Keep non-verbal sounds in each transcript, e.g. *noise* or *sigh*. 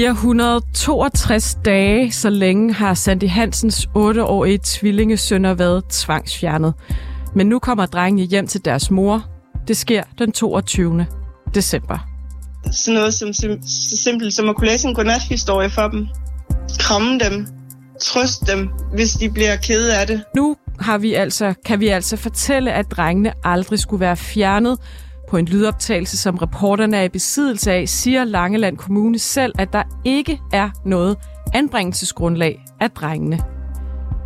462 dage, så længe har Sandy Hansens 8-årige tvillingesønner været tvangsfjernet. Men nu kommer drengene hjem til deres mor. Det sker den 22. december. Sådan noget som, sim- så simpelt som at kunne læse en godnathistorie for dem. Kramme dem. Trøste dem, hvis de bliver kede af det. Nu har vi altså, kan vi altså fortælle, at drengene aldrig skulle være fjernet. På en lydoptagelse, som reporterne er i besiddelse af, siger Langeland Kommune selv, at der ikke er noget anbringelsesgrundlag af drengene.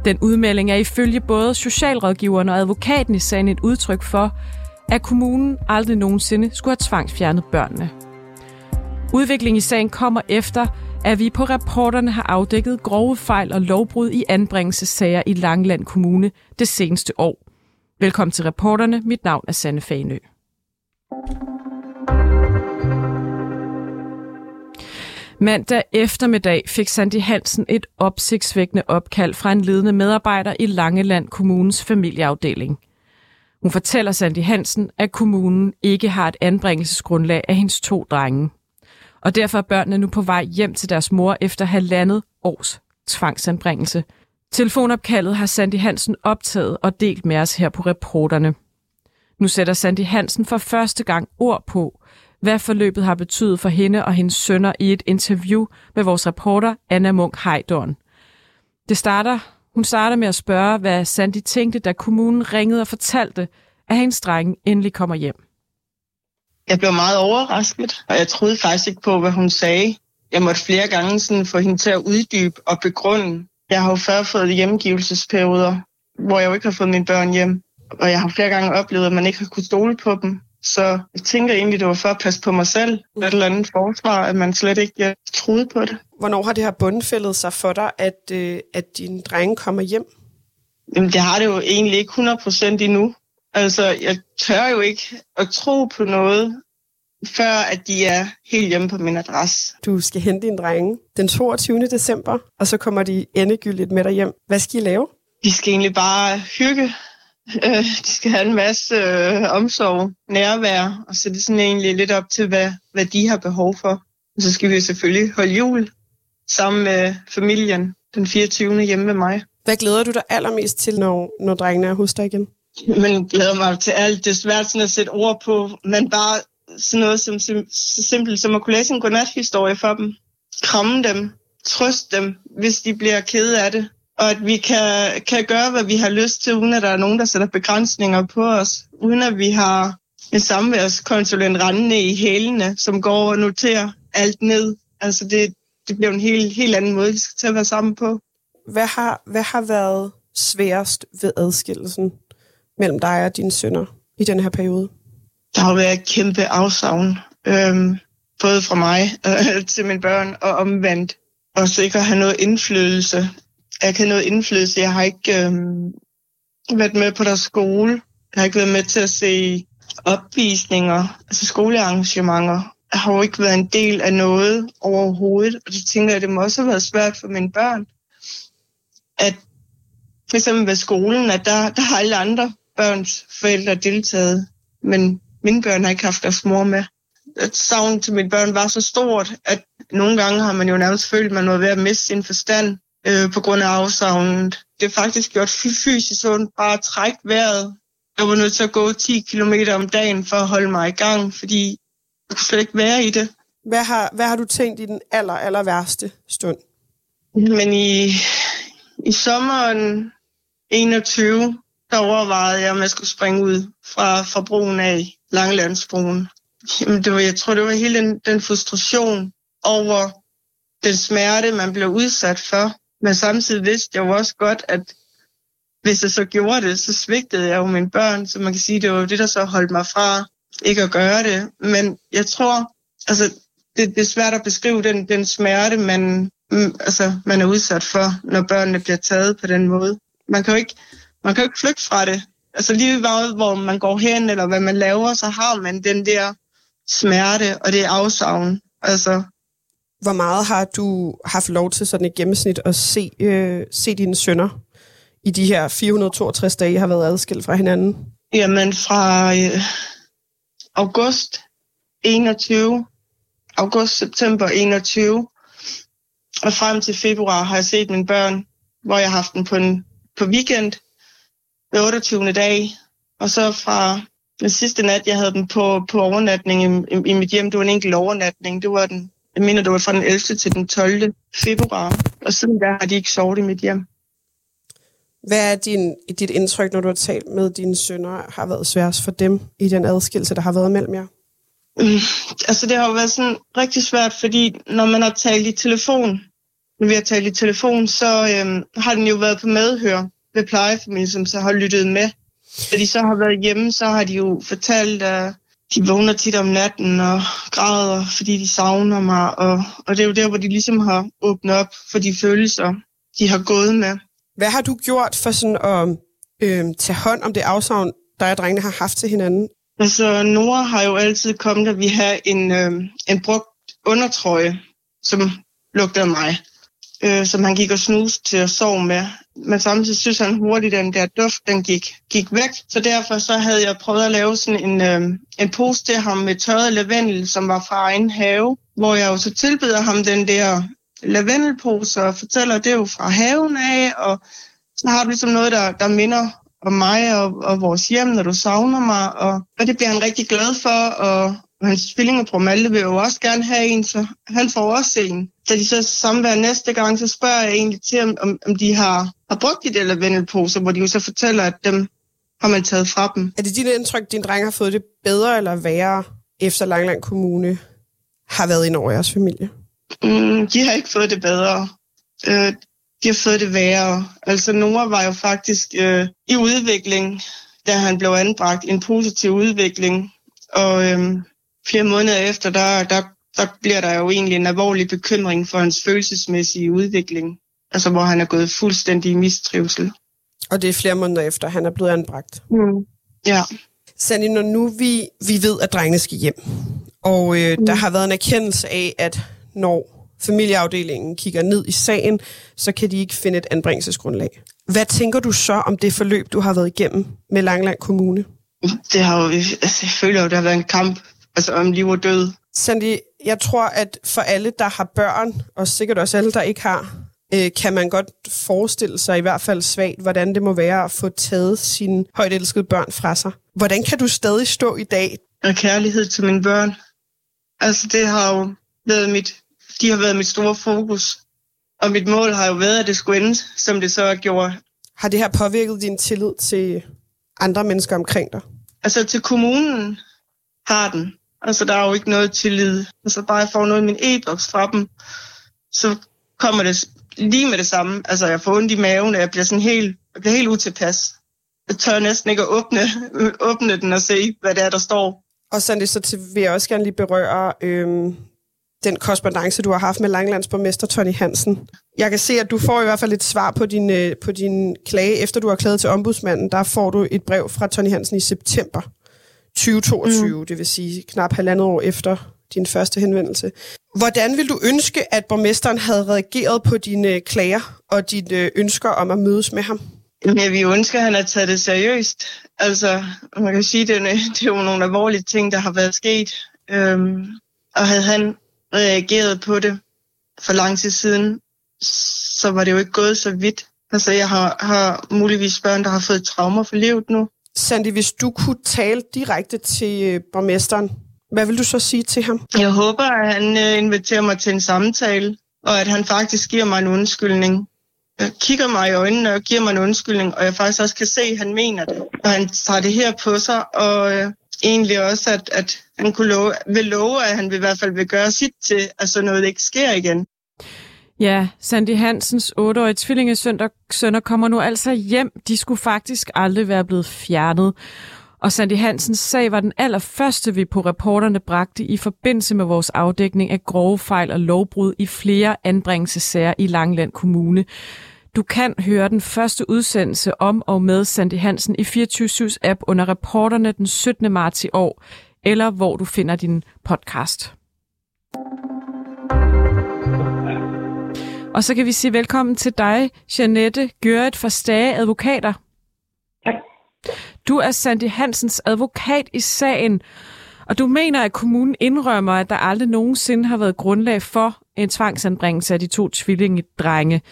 Den udmelding er ifølge både socialrådgiveren og advokaten i sagen et udtryk for, at kommunen aldrig nogensinde skulle have tvangsfjernet børnene. Udviklingen i sagen kommer efter, at vi på reporterne har afdækket grove fejl og lovbrud i anbringelsessager i Langland Kommune det seneste år. Velkommen til reporterne. Mit navn er Sanne Fanø. Mandag eftermiddag fik Sandy Hansen et opsigtsvækkende opkald fra en ledende medarbejder i Langeland Kommunens familieafdeling. Hun fortæller Sandy Hansen, at kommunen ikke har et anbringelsesgrundlag af hendes to drenge. Og derfor er børnene nu på vej hjem til deres mor efter halvandet års tvangsanbringelse. Telefonopkaldet har Sandy Hansen optaget og delt med os her på reporterne. Nu sætter Sandy Hansen for første gang ord på, hvad forløbet har betydet for hende og hendes sønner i et interview med vores reporter Anna Munk Heidorn. Det starter, hun starter med at spørge, hvad Sandy tænkte, da kommunen ringede og fortalte, at hendes dreng endelig kommer hjem. Jeg blev meget overrasket, og jeg troede faktisk ikke på, hvad hun sagde. Jeg måtte flere gange sådan få hende til at uddybe og begrunde. Jeg har jo før fået hjemmegivelsesperioder, hvor jeg jo ikke har fået mine børn hjem. Og jeg har flere gange oplevet, at man ikke har kunnet stole på dem. Så jeg tænker egentlig, det var for at passe på mig selv. Et eller andet forsvar, at man slet ikke jeg troede på det. Hvornår har det her bundfældet sig for dig, at, øh, at dine drenge kommer hjem? Jamen, det har det jo egentlig ikke 100% endnu. Altså, jeg tør jo ikke at tro på noget, før at de er helt hjemme på min adresse. Du skal hente dine drenge den 22. december, og så kommer de endegyldigt med dig hjem. Hvad skal I lave? De skal egentlig bare hygge. Øh, de skal have en masse øh, omsorg, nærvær, og så er det sådan egentlig lidt op til, hvad, hvad de har behov for. Og så skal vi selvfølgelig holde jul sammen med familien den 24. hjemme med mig. Hvad glæder du dig allermest til, når, når drengene er hos dig igen? Men glæder mig til alt. Det er svært sådan at sætte ord på, men bare sådan noget som, sim- så simpelt som at kunne læse en godnathistorie for dem. Kramme dem. Trøste dem, hvis de bliver kede af det. Og at vi kan, kan gøre, hvad vi har lyst til, uden at der er nogen, der sætter begrænsninger på os. Uden at vi har en samværskonsulent rendende i hælene, som går og noterer alt ned. Altså det, det bliver en helt, helt anden måde, vi skal til at være sammen på. Hvad har, hvad har været sværest ved adskillelsen mellem dig og dine sønner i den her periode? Der har været et kæmpe afsavn, øhm, både fra mig øh, *laughs* til mine børn og omvendt. Og så ikke at have noget indflydelse. Jeg kan noget indflydelse. Jeg har ikke øhm, været med på deres skole. Jeg har ikke været med til at se opvisninger, altså skolearrangementer. Jeg har jo ikke været en del af noget overhovedet, og det tænker jeg, det må også have været svært for mine børn. At for eksempel ved skolen, at der, der har alle andre børns forældre deltaget, men mine børn har ikke haft deres mor med. At savn til mine børn var så stort, at nogle gange har man jo nærmest følt, at man var ved at miste sin forstand øh, på grund af afsavnet. Det er faktisk gjort fysisk ondt bare at trække vejret. Jeg var nødt til at gå 10 km om dagen for at holde mig i gang, fordi jeg kunne slet ikke være i det. Hvad har, hvad har du tænkt i den aller, aller værste stund? Men i, i sommeren 21, der overvejede jeg, om jeg skulle springe ud fra, fra broen af Langelandsbroen. Jamen, det var, jeg tror, det var hele den, den frustration over den smerte, man blev udsat for. Men samtidig vidste jeg jo også godt, at hvis jeg så gjorde det, så svigtede jeg jo mine børn. Så man kan sige, det var det, der så holdt mig fra ikke at gøre det. Men jeg tror, altså, det, det er svært at beskrive den, den smerte, man, mm, altså, man er udsat for, når børnene bliver taget på den måde. Man kan jo ikke, man kan jo ikke flygte fra det. Altså lige meget, hvor man går hen, eller hvad man laver, så har man den der smerte, og det afsavn. Altså, hvor meget har du haft lov til sådan et gennemsnit at se, øh, se dine sønner i de her 462 dage, I har været adskilt fra hinanden? Jamen fra øh, august 21, august-september 21, Og frem til februar har jeg set mine børn, hvor jeg har haft dem på, en, på weekend ved 28. dag. Og så fra den sidste nat, jeg havde dem på, på overnatning i, i, i mit hjem, det var en enkelt overnatning. Det var den, jeg mener, det var fra den 11. til den 12. februar. Og siden der har de ikke sovet i mit hjem. Hvad er din, dit indtryk, når du har talt med dine sønner, har været sværest for dem i den adskillelse, der har været mellem jer? Mm, altså det har jo været sådan rigtig svært, fordi når man har talt i telefon, når vi har talt i telefon, så øhm, har den jo været på medhør ved plejefamilien, som så har lyttet med. De så har været hjemme, så har de jo fortalt, at de vågner tit om natten og græder, fordi de savner mig. Og, og det er jo der, hvor de ligesom har åbnet op for de følelser, de har gået med. Hvad har du gjort for sådan at øh, tage hånd om det afsavn, dig og drengene har haft til hinanden? Altså, Nora har jo altid kommet, at vi har en, øh, en brugt undertrøje, som lugter af mig, øh, som han gik og snus til at sove med. Men samtidig synes han hurtigt, at den der duft, den gik, gik væk. Så derfor så havde jeg prøvet at lave sådan en, øh, en pose til ham med tørret lavendel, som var fra egen have, hvor jeg jo så tilbyder ham den der lavendelpose og fortæller, at det er jo fra haven af, og så har du ligesom noget, der, der minder om mig og, og vores hjem, når du savner mig, og, og det bliver han rigtig glad for, og, og hans tvillingebror Malte vil jo også gerne have en, så han får også en. Da de så samvær næste gang, så spørger jeg egentlig til, om, om de har, har brugt de der lavendelposer, hvor de jo så fortæller, at dem har man taget fra dem. Er det dit indtryk, at din dreng har fået det bedre eller værre, efter Langland Kommune har været ind over jeres familie? Mm, de har ikke fået det bedre. Øh, de har fået det værre. Altså Nora var jo faktisk øh, i udvikling, da han blev anbragt, en positiv udvikling. Og øh, flere måneder efter, der, der, der bliver der jo egentlig en alvorlig bekymring for hans følelsesmæssige udvikling. Altså hvor han er gået fuldstændig i mistrivsel. Og det er flere måneder efter, han er blevet anbragt? Mm. Ja. Sandy, når nu vi, vi ved, at drengene skal hjem, og øh, mm. der har været en erkendelse af, at når familieafdelingen kigger ned i sagen, så kan de ikke finde et anbringelsesgrundlag. Hvad tænker du så om det forløb, du har været igennem med Langland Kommune? Det har jo, altså, jeg føler jo, det har været en kamp altså, om liv og død. Sandy, jeg tror, at for alle, der har børn, og sikkert også alle, der ikke har, øh, kan man godt forestille sig, i hvert fald svagt, hvordan det må være at få taget sine højt elskede børn fra sig. Hvordan kan du stadig stå i dag? Og kærlighed til mine børn. Altså, det har jo været mit, de har været mit store fokus. Og mit mål har jo været, at det skulle ende, som det så gjort. Har det her påvirket din tillid til andre mennesker omkring dig? Altså til kommunen har den. Altså der er jo ikke noget tillid. Altså bare jeg får noget i min e-boks fra dem, så kommer det lige med det samme. Altså jeg får ondt i maven, og jeg bliver sådan helt, jeg bliver helt utilpas. Jeg tør næsten ikke at åbne, *laughs* åbne den og se, hvad det er, der står. Og Sandy, så til, vil jeg også gerne lige berøre øhm, den korrespondence, du har haft med Langlandsborgmester Tony Hansen. Jeg kan se, at du får i hvert fald et svar på din, øh, på din klage, efter du har klaget til ombudsmanden. Der får du et brev fra Tony Hansen i september 2022, mm. det vil sige knap halvandet år efter din første henvendelse. Hvordan vil du ønske, at borgmesteren havde reageret på dine klager og dine ønsker om at mødes med ham? Ja, vi ønsker, at han har taget det seriøst. Altså, man kan sige, at det, det er jo nogle alvorlige ting, der har været sket. Øhm, og havde han reageret på det for lang tid siden, så var det jo ikke gået så vidt. Altså, jeg har, har muligvis børn, der har fået traumer for livet nu. Sandy, hvis du kunne tale direkte til øh, borgmesteren, hvad vil du så sige til ham? Jeg håber, at han øh, inviterer mig til en samtale, og at han faktisk giver mig en undskyldning. Jeg kigger mig i øjnene og giver mig en undskyldning, og jeg faktisk også kan se, at han mener det. Og han tager det her på sig, og øh, egentlig også, at, at han kunne love, vil love, at han i hvert fald vil gøre sit til, at sådan noget ikke sker igen. Ja, Sandy Hansens 8-årige tvillingesønner kommer nu altså hjem. De skulle faktisk aldrig være blevet fjernet. Og Sandy Hansens sag var den allerførste, vi på reporterne bragte i forbindelse med vores afdækning af grove fejl og lovbrud i flere anbringelsesager i Langland Kommune. Du kan høre den første udsendelse om og med Sandy Hansen i 24 app under reporterne den 17. marts i år, eller hvor du finder din podcast. Og så kan vi sige velkommen til dig, Janette Gøret fra Stage Advokater. Tak. Du er Sandy Hansens advokat i sagen, Og du mener, at kommunen indrømmer, at der aldrig nogensinde har været grundlag for en tvangsanbringelse af de to tvillingedrenge.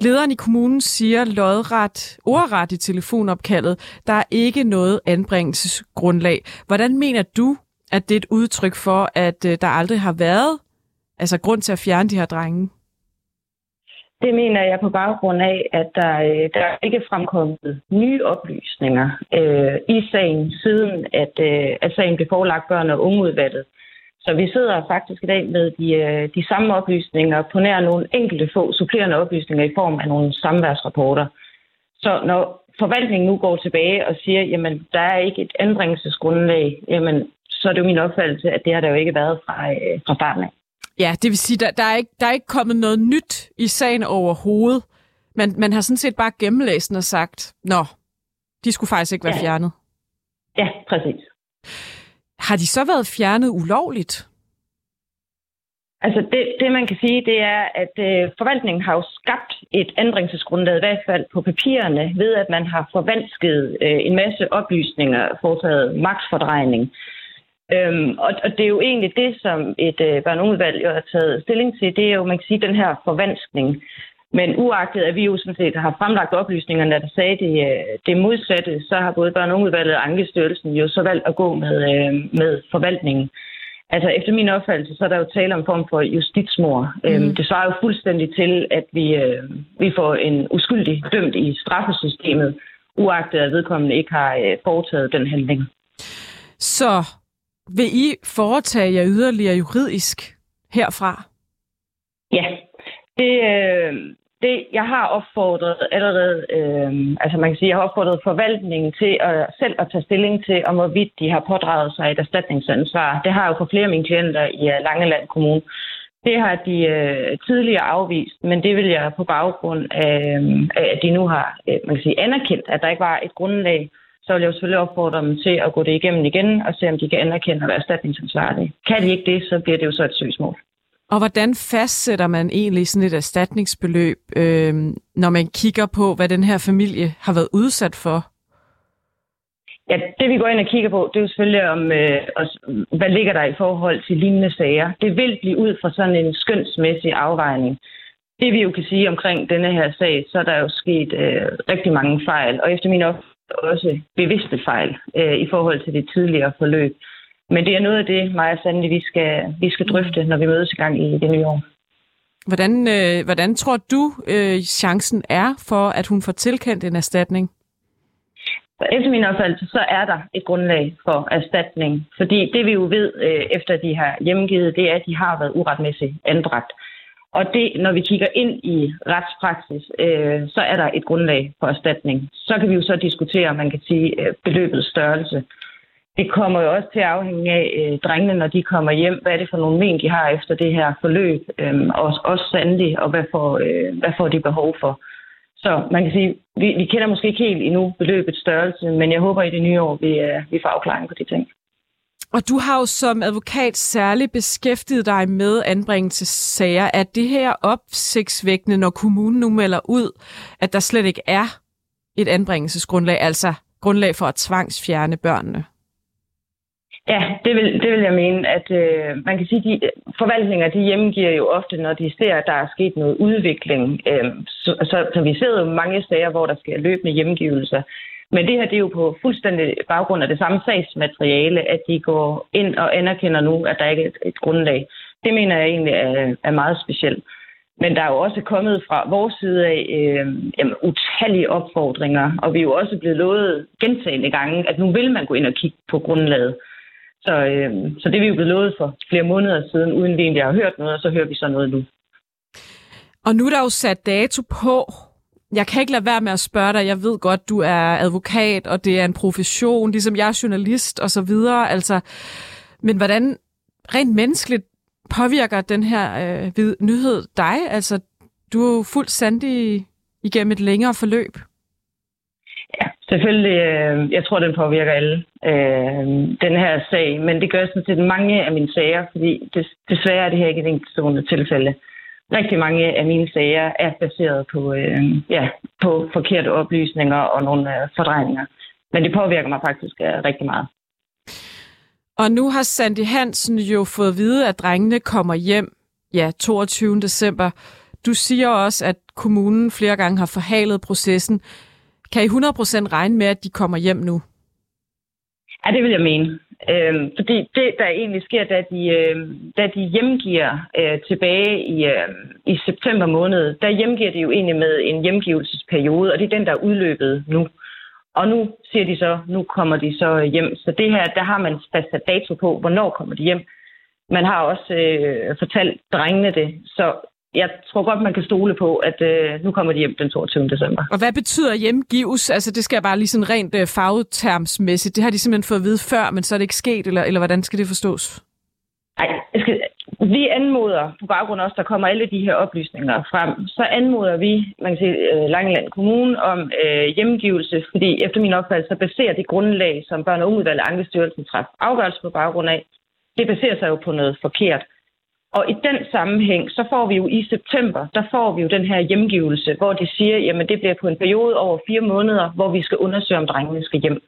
Lederen i kommunen siger lodret, ordret i telefonopkaldet, der er ikke noget anbringelsesgrundlag. Hvordan mener du, at det er et udtryk for, at øh, der aldrig har været altså grund til at fjerne de her drenge? Det mener jeg på baggrund af, at der, øh, der er ikke fremkommet nye oplysninger øh, i sagen, siden at, øh, at sagen blev forelagt børn- og ungeudvalget. Så vi sidder faktisk i dag med de, øh, de samme oplysninger på nær nogle enkelte få supplerende oplysninger i form af nogle samværsrapporter. Så når forvaltningen nu går tilbage og siger, jamen der er ikke et anbringelsesgrundlag, jamen så er det jo min opfattelse, at det har der jo ikke været fra, øh, fra starten af. Ja, det vil sige, der, der, er ikke, der er ikke kommet noget nyt i sagen overhovedet. Man, man har sådan set bare gennemlæst og sagt, nå, de skulle faktisk ikke være ja. fjernet. Ja, præcis. Har de så været fjernet ulovligt? Altså det, det man kan sige, det er, at øh, forvaltningen har jo skabt et ændringsgrundlag, i hvert fald på papirerne, ved at man har forvansket øh, en masse oplysninger, foretaget magtfordrejning. Øhm, og, og det er jo egentlig det, som et øh, børneudvalg jo har taget stilling til. Det er jo, man kan sige, den her forvanskning. Men uagtet, at vi jo sådan set har fremlagt oplysningerne, der sagde det, øh, det modsatte, så har både børn- og Ankestyrelsen jo så valgt at gå med, øh, med forvaltningen. Altså efter min opfattelse, så er der jo tale om en form for justitsmor. Mm. Øhm, det svarer jo fuldstændig til, at vi, øh, vi får en uskyldig dømt i straffesystemet, uagtet at vedkommende ikke har øh, foretaget den handling. Så vil I foretage jer yderligere juridisk herfra? Ja, det, øh, det, jeg har opfordret allerede, øh, altså man kan sige, jeg har opfordret forvaltningen til at selv at tage stilling til, om hvorvidt de har pådraget sig et erstatningsansvar. Det har jeg jo for flere af mine klienter i øh, Langeland Kommune. Det har de øh, tidligere afvist, men det vil jeg på baggrund af, øh, at de nu har øh, man kan sige, anerkendt, at der ikke var et grundlag, så vil jeg jo selvfølgelig opfordre dem til at gå det igennem igen og se, om de kan anerkende at være erstatningsansvarlige. Kan de ikke det, så bliver det jo så et søgsmål. Og hvordan fastsætter man egentlig sådan et erstatningsbeløb, øh, når man kigger på, hvad den her familie har været udsat for? Ja, det vi går ind og kigger på, det er jo selvfølgelig om, øh, også, hvad ligger der i forhold til lignende sager. Det vil blive ud fra sådan en skønsmæssig afvejning. Det vi jo kan sige omkring denne her sag, så er der jo sket øh, rigtig mange fejl, og efter min opfattelse også bevidste fejl øh, i forhold til det tidligere forløb. Men det er noget af det, mig og Sande, vi skal, vi skal drøfte, når vi mødes i gang i det nye år. Hvordan, øh, hvordan tror du, øh, chancen er for, at hun får tilkendt en erstatning? Efter min opfattelse, så er der et grundlag for erstatning. Fordi det vi jo ved, øh, efter de har hjemgivet, det er, at de har været uretmæssigt anbragt. Og det, når vi kigger ind i retspraksis, øh, så er der et grundlag for erstatning. Så kan vi jo så diskutere, man kan sige, øh, beløbets størrelse det kommer jo også til at afhænge af øh, drengene, når de kommer hjem. Hvad er det for nogle men, de har efter det her forløb? Øh, og også sandelig, og hvad får, øh, hvad får de behov for? Så man kan sige, vi, vi kender måske ikke helt endnu beløbets størrelse, men jeg håber i det nye år, vi, øh, vi får afklaring på de ting. Og du har jo som advokat særligt beskæftiget dig med anbringelsessager. Er det her opsigtsvækkende, når kommunen nu melder ud, at der slet ikke er et anbringelsesgrundlag, altså grundlag for at tvangsfjerne børnene? Ja, det vil, det vil jeg mene, at øh, man kan sige, at de forvaltninger de hjemgiver jo ofte, når de ser, at der er sket noget udvikling. Øh, så, så, så vi ser jo mange sager, hvor der sker løbende hjemgivelser. Men det her det er jo på fuldstændig baggrund af det samme sagsmateriale, at de går ind og anerkender nu, at der ikke er et, et grundlag. Det mener jeg egentlig er, er meget specielt. Men der er jo også kommet fra vores side af øh, jamen, utallige opfordringer, og vi er jo også blevet lovet gentagende gange, at nu vil man gå ind og kigge på grundlaget. Så, øh, så det er vi jo blevet lovet for flere måneder siden, uden vi egentlig har hørt noget, og så hører vi så noget nu. Og nu er der jo sat dato på. Jeg kan ikke lade være med at spørge dig. Jeg ved godt, du er advokat, og det er en profession, ligesom jeg er journalist og så videre. Altså, men hvordan rent menneskeligt påvirker den her øh, nyhed dig? Altså, du er jo fuldstændig igennem et længere forløb. Ja, selvfølgelig. Øh, jeg tror, den påvirker alle, øh, den her sag. Men det gør sådan set mange af mine sager, fordi det, desværre er det her ikke et enkeltstående tilfælde. Rigtig mange af mine sager er baseret på, øh, ja, på forkerte oplysninger og nogle øh, fordrejninger. Men det påvirker mig faktisk øh, rigtig meget. Og nu har Sandy Hansen jo fået at vide, at drengene kommer hjem ja, 22. december. Du siger også, at kommunen flere gange har forhalet processen. Kan I 100% regne med, at de kommer hjem nu? Ja, det vil jeg mene. Øhm, fordi det, der egentlig sker, da de, øh, da de hjemgiver øh, tilbage i, øh, i september måned, der hjemgiver de jo egentlig med en hjemgivelsesperiode, og det er den, der er udløbet nu. Og nu siger de så, nu kommer de så øh, hjem. Så det her, der har man fastsat dato på, hvornår kommer de hjem. Man har også øh, fortalt drengene det, så jeg tror godt, man kan stole på, at øh, nu kommer de hjem den 22. december. Og hvad betyder hjemgives? Altså, det skal jeg bare lige sådan rent øh, fagtermsmæssigt. Det har de simpelthen fået at vide før, men så er det ikke sket, eller, eller hvordan skal det forstås? Nej, skal, vi anmoder, på baggrund af os, der kommer alle de her oplysninger frem, så anmoder vi, man kan sige, øh, Langeland Kommune om øh, hjemgivelse, fordi efter min opfattelse, så baserer det grundlag, som børn- og ungeudvalget Ankestyrelsen træffer afgørelse på baggrund af, det baserer sig jo på noget forkert. Og i den sammenhæng, så får vi jo i september, der får vi jo den her hjemgivelse, hvor de siger, jamen det bliver på en periode over fire måneder, hvor vi skal undersøge, om drengene skal hjem.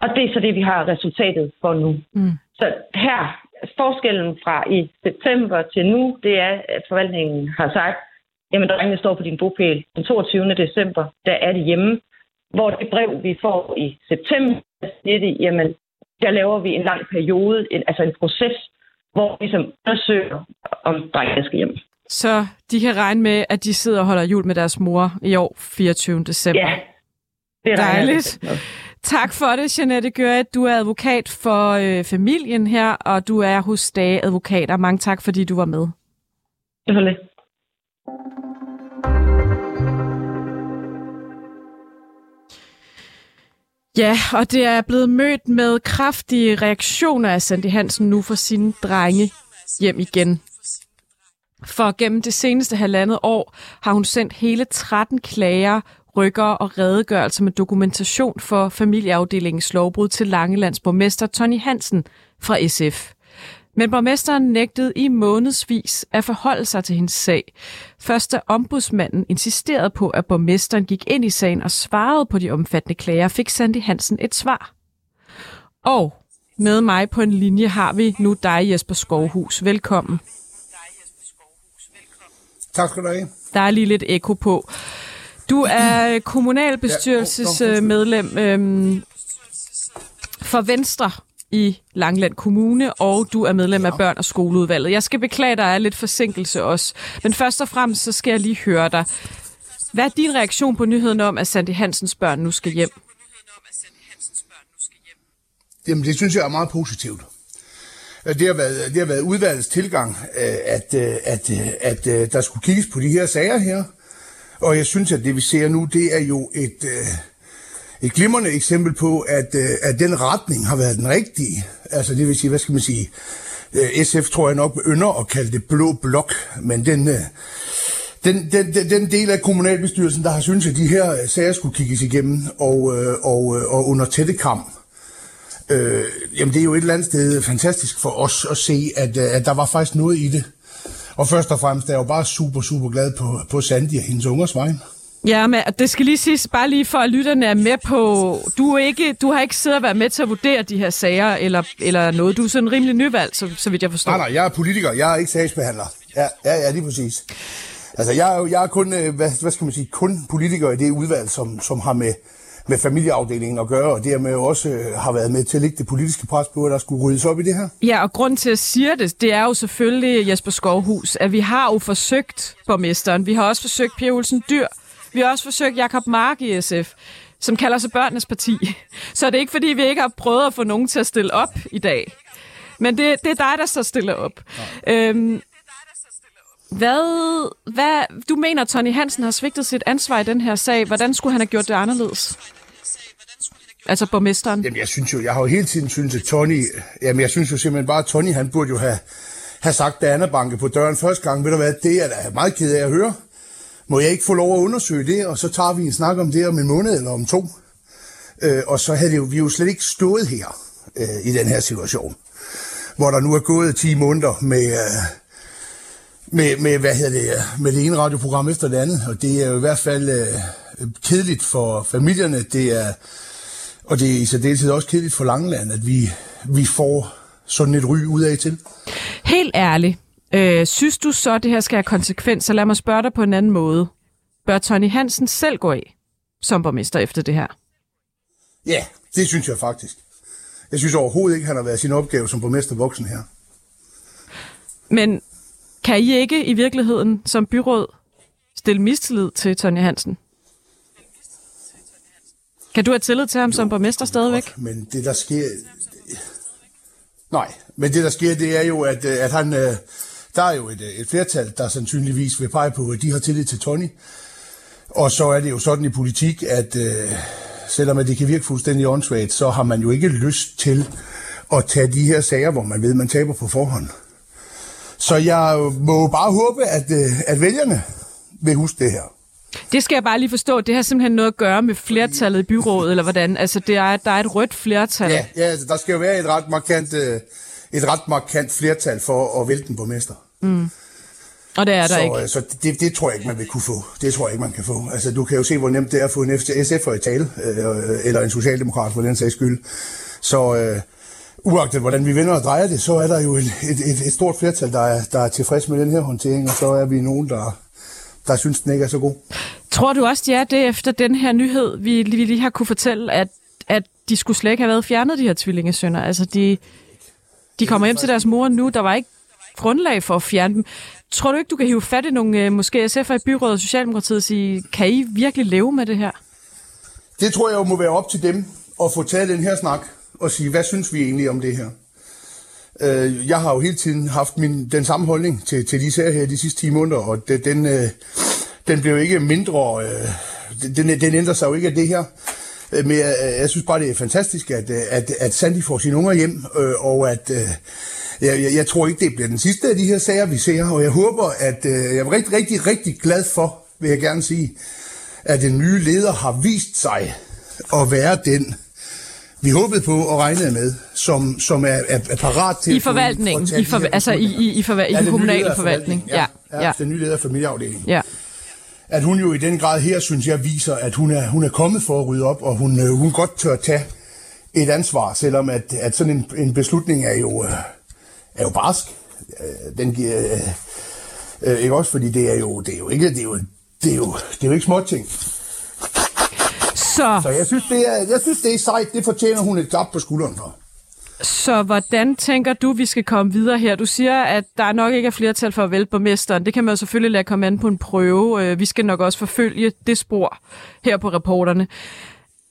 Og det er så det, vi har resultatet for nu. Mm. Så her, forskellen fra i september til nu, det er, at forvaltningen har sagt, jamen drengene står på din bopæl den 22. december, der er de hjemme. Hvor det brev, vi får i september, siger de, jamen der laver vi en lang periode, en, altså en proces, hvor vi ligesom undersøger, om drengene skal hjem. Så de kan regne med, at de sidder og holder jul med deres mor i år, 24. december. Ja, det er Dejligt. Tak for det, Jeanette Gøret. Du er advokat for øh, familien her, og du er hos Dage Advokater. Mange tak, fordi du var med. Selvfølgelig. Ja, og det er blevet mødt med kraftige reaktioner af Sandy Hansen nu for sine drenge hjem igen. For gennem det seneste halvandet år har hun sendt hele 13 klager, rykker og redegørelser med dokumentation for familieafdelingens lovbrud til Langelands borgmester Tony Hansen fra SF. Men borgmesteren nægtede i månedsvis at forholde sig til hendes sag. Først da ombudsmanden insisterede på, at borgmesteren gik ind i sagen og svarede på de omfattende klager, fik Sandy Hansen et svar. Og med mig på en linje har vi nu dig, Jesper Skovhus. Velkommen. Tak skal du have. Der er lige lidt ekko på. Du er kommunalbestyrelsesmedlem øhm, for Venstre i Langland Kommune, og du er medlem af børn- og skoleudvalget. Jeg skal beklage, der er lidt forsinkelse også. Men først og fremmest, så skal jeg lige høre dig. Hvad er din reaktion på nyheden om, at Sandy Hansens børn nu skal hjem? Jamen, det synes jeg er meget positivt. Det har været, det har været udvalgets tilgang, at, at, at, at der skulle kigges på de her sager her. Og jeg synes, at det vi ser nu, det er jo et, et glimrende eksempel på, at, øh, at den retning har været den rigtige. Altså det vil sige, hvad skal man sige, øh, SF tror jeg nok ynder at kalde det blå blok, men den, øh, den, den, den, den del af kommunalbestyrelsen, der har synes, at de her sager skulle kigges igennem og, og, og under tætte kamp, øh, jamen det er jo et eller andet sted fantastisk for os at se, at, at der var faktisk noget i det. Og først og fremmest er jeg jo bare super, super glad på, på Sandy og hendes ungers vegne. Ja, men det skal lige siges, bare lige for at lytterne er med på, du, ikke, du har ikke siddet og været med til at vurdere de her sager, eller, eller noget. Du er sådan rimelig nyvalgt, så, så vidt jeg forstår. Nej, nej, jeg er politiker, jeg er ikke sagsbehandler. Ja, ja, ja lige præcis. Altså, jeg er, jo, jeg er kun, hvad, hvad skal man sige, kun politiker i det udvalg, som, som har med, med familieafdelingen at gøre, og dermed også øh, har været med til at lægge det politiske pres på, at der skulle ryddes op i det her. Ja, og grund til at sige det, det er jo selvfølgelig, Jesper Skovhus, at vi har jo forsøgt borgmesteren. Vi har også forsøgt Pia Olsen Dyr. Vi har også forsøgt Jakob Mark i SF, som kalder sig børnenes parti. Så det er ikke, fordi vi ikke har prøvet at få nogen til at stille op i dag. Men det, det er dig, der så stiller op. Øhm, hvad, hvad, du mener, at Tony Hansen har svigtet sit ansvar i den her sag. Hvordan skulle han have gjort det anderledes? Altså borgmesteren. Jamen, jeg synes jo, jeg har jo hele tiden syntes, at Tony, jamen, jeg synes jo simpelthen bare, at Tony, han burde jo have, have sagt, da Anna banke på døren første gang, ved du hvad, det er da meget ked af at høre. Må jeg ikke få lov at undersøge det, og så tager vi en snak om det om en måned eller om to. Øh, og så havde det jo, vi jo slet ikke stået her øh, i den her situation, hvor der nu er gået 10 måneder med, øh, med, med, hvad hedder det, øh, med det ene radioprogram efter det andet, og det er jo i hvert fald øh, kedeligt for familierne, det er, og det er i særdeleshed også kedeligt for Langeland, at vi, vi får sådan et ry ud af til. Helt ærligt, øh, synes du så, at det her skal have konsekvenser? Lad mig spørge dig på en anden måde. Bør Tony Hansen selv gå af som borgmester efter det her? Ja, det synes jeg faktisk. Jeg synes overhovedet ikke, han har været sin opgave som borgmester voksen her. Men kan I ikke i virkeligheden som byråd stille mistillid til Tony Hansen? Kan du have tillid til ham som borgmester stadigvæk? Men det, der sker... Nej, men det, der sker, det er jo, at, øh, at han... Øh, der er jo et, øh, et flertal, der sandsynligvis vil pege på, at de har tillid til Tony. Og så er det jo sådan i politik, at øh, selvom det kan virke fuldstændig åndssvagt, så har man jo ikke lyst til at tage de her sager, hvor man ved, man taber på forhånd. Så jeg må bare håbe, at, at vælgerne vil huske det her. Det skal jeg bare lige forstå. Det har simpelthen noget at gøre med flertallet i byrådet, eller hvordan? Altså, det er, der er et rødt flertal. Ja, ja altså, der skal jo være et ret markant, øh, et ret markant flertal for at vælte den borgmester. Mm. Og det er der så, ikke. Så det, det tror jeg ikke, man vil kunne få. Det tror jeg ikke, man kan få. Altså, du kan jo se, hvor nemt det er at få en SF'er i tale, øh, eller en socialdemokrat for den sags skyld. Så øh, uagtet hvordan vi vender og drejer det, så er der jo et, et, et stort flertal, der er, der er tilfreds med den her håndtering, og så er vi nogen, der, der synes, den ikke er så god. Tror du også, de er det efter den her nyhed, vi, vi lige har kunne fortælle, at, at de skulle slet ikke have været fjernet, de her tvillingesønner? Altså, de, de kommer hjem til deres mor nu, der var ikke grundlag for at fjerne dem. Tror du ikke, du kan hive fat i nogle, øh, måske SF'er i byrådet og Socialdemokratiet og sige, kan I virkelig leve med det her? Det tror jeg jo må være op til dem at få taget den her snak og sige, hvad synes vi egentlig om det her? Øh, jeg har jo hele tiden haft min, den samme holdning til, til de sager her de sidste 10 måneder, og det, den, øh, den blev ikke mindre, øh, den, den ændrer sig jo ikke af det her. Øh, men jeg, jeg synes bare, det er fantastisk, at, at, at Sandy får sine unger hjem, øh, og at øh, jeg, jeg, jeg tror ikke, det bliver den sidste af de her sager, vi ser, og jeg håber, at øh, jeg er rigtig, rigtig, rigtig glad for, vil jeg gerne sige, at den nye leder har vist sig at være den, vi håbede på og regnede med, som, som er, er, er parat til... I forvaltningen, i, for, altså i, i, i, forval, ja, i den kommunale forvaltning. Ja, ja, ja, den nye leder af familieafdelingen. Ja. At hun jo i den grad her, synes jeg, viser, at hun er, hun er kommet for at rydde op, og hun, øh, hun godt tør tage et ansvar, selvom at, at sådan en, en beslutning er jo, øh, er jo barsk. Øh, den giver... Øh, ikke også, fordi det er jo, det er jo ikke, det er jo, det er jo, det er jo ikke småting. Så, så jeg synes, det er, jeg synes, det er sejt. Det fortjener hun et klap på skulderen for. Så hvordan tænker du, vi skal komme videre her? Du siger, at der nok ikke er flertal for at vælge borgmesteren. Det kan man jo selvfølgelig lade komme an på en prøve. Øh, vi skal nok også forfølge det spor her på reporterne.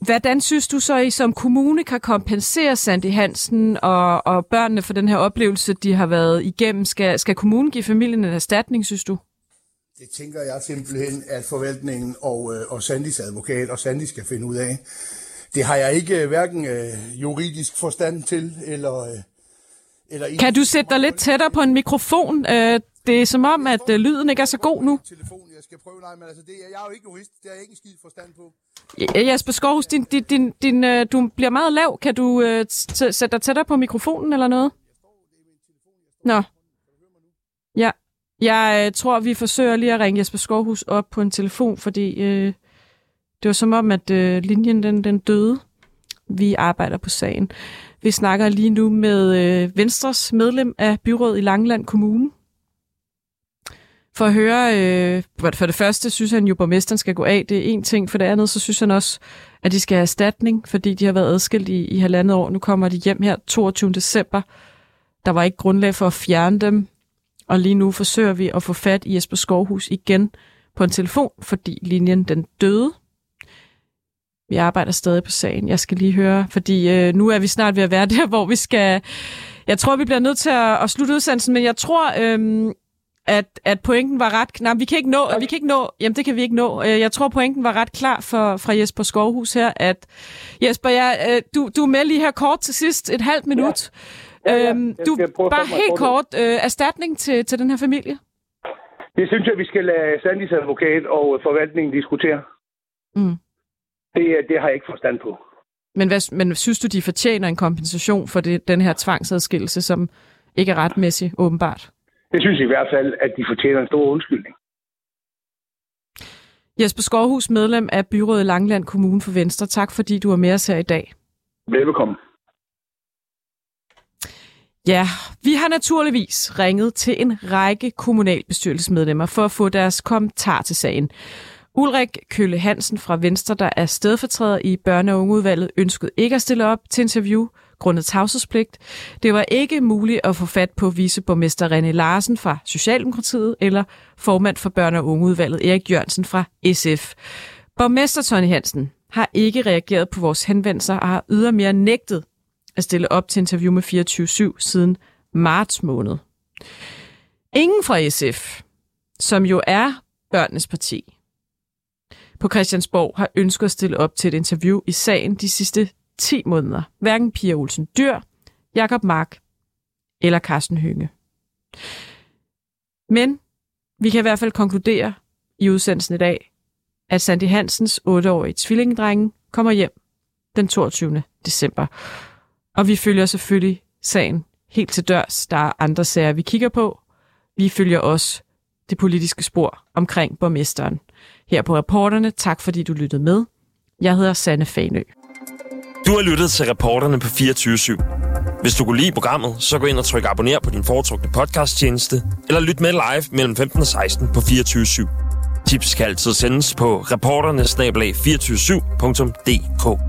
Hvordan synes du så, I som kommune kan kompensere Sandy Hansen og, og børnene for den her oplevelse, de har været igennem? Skal, skal kommunen give familien en erstatning, synes du? Det tænker jeg simpelthen, at forvaltningen og, øh, og Sandys advokat og Sandy skal finde ud af. Det har jeg ikke øh, hverken øh, juridisk forstand til, eller... Øh, eller kan du sætte dig lidt tættere på en mikrofon? Øh, det er som om, at øh, lyden ikke er så god nu. Telefon, jeg skal prøve, nej, men altså, det, jeg er jo ikke jurist, det har jeg ikke en skid forstand på. Ja, Jesper Skovhus, din, din, din, din, øh, du bliver meget lav. Kan du øh, sætte dig tættere på mikrofonen eller noget? Nå. Ja, jeg øh, tror, vi forsøger lige at ringe Jesper Skovhus op på en telefon, fordi øh, det var som om, at øh, linjen den, den døde. Vi arbejder på sagen. Vi snakker lige nu med øh, Venstres medlem af byrådet i Langland Kommune. For at høre, øh, for det første synes han jo, at borgmesteren skal gå af. Det er en ting. For det andet, så synes han også, at de skal have erstatning, fordi de har været adskilt i, i halvandet år. Nu kommer de hjem her 22. december. Der var ikke grundlag for at fjerne dem. Og lige nu forsøger vi at få fat i Jesper Skovhus igen på en telefon, fordi linjen den døde. Vi arbejder stadig på sagen. Jeg skal lige høre, fordi øh, nu er vi snart ved at være der, *laughs* hvor vi skal... Jeg tror, vi bliver nødt til at, at slutte udsendelsen, men jeg tror, øh, at, at pointen var ret... Nej, vi kan ikke nå... Okay. Vi kan ikke nå... Jamen, det kan vi ikke nå. Øh, jeg tror, pointen var ret klar for, fra Jesper Skovhus her, at... Jesper, jeg, øh, du, du er med lige her kort til sidst, et halvt minut. Ja. Ja, ja. Øhm, du, bare helt kort, øh, erstatning til, til den her familie? Det synes jeg, vi skal lade Sandys advokat og forvaltningen diskutere. Mm. Det, det har jeg ikke forstand på. Men, hvad, men synes du, de fortjener en kompensation for det, den her tvangsadskillelse, som ikke er retmæssig, åbenbart? Jeg synes i hvert fald, at de fortjener en stor undskyldning. Jesper Skovhus, medlem af byrådet i Langland Kommune for Venstre. Tak fordi du er med os her i dag. Velbekomme. Ja, vi har naturligvis ringet til en række kommunalbestyrelsesmedlemmer for at få deres kommentar til sagen. Ulrik Kølle Hansen fra Venstre, der er stedfortræder i børne- og ungeudvalget, ønskede ikke at stille op til interview grundet tavshedspligt. Det var ikke muligt at få fat på viceborgmester René Larsen fra Socialdemokratiet eller formand for børne- og ungeudvalget Erik Jørgensen fra SF. Borgmester Tony Hansen har ikke reageret på vores henvendelser og har ydermere nægtet at stille op til interview med 24-7 siden marts måned. Ingen fra SF, som jo er børnenes parti, på Christiansborg har ønsket at stille op til et interview i sagen de sidste 10 måneder. Hverken Pia Olsen Dyr, Jakob Mark eller Carsten Hynge. Men vi kan i hvert fald konkludere i udsendelsen i dag, at Sandy Hansens 8-årige tvillingedrenge kommer hjem den 22. december. Og vi følger selvfølgelig sagen helt til dørs. Der er andre sager, vi kigger på. Vi følger også det politiske spor omkring borgmesteren. Her på Reporterne, tak fordi du lyttede med. Jeg hedder Sanne Fanø. Du har lyttet til Reporterne på 24 /7. Hvis du kunne lide programmet, så gå ind og tryk abonner på din foretrukne podcasttjeneste, eller lyt med live mellem 15 og 16 på 24 /7. Tips kan altid sendes på reporternesnablag247.dk.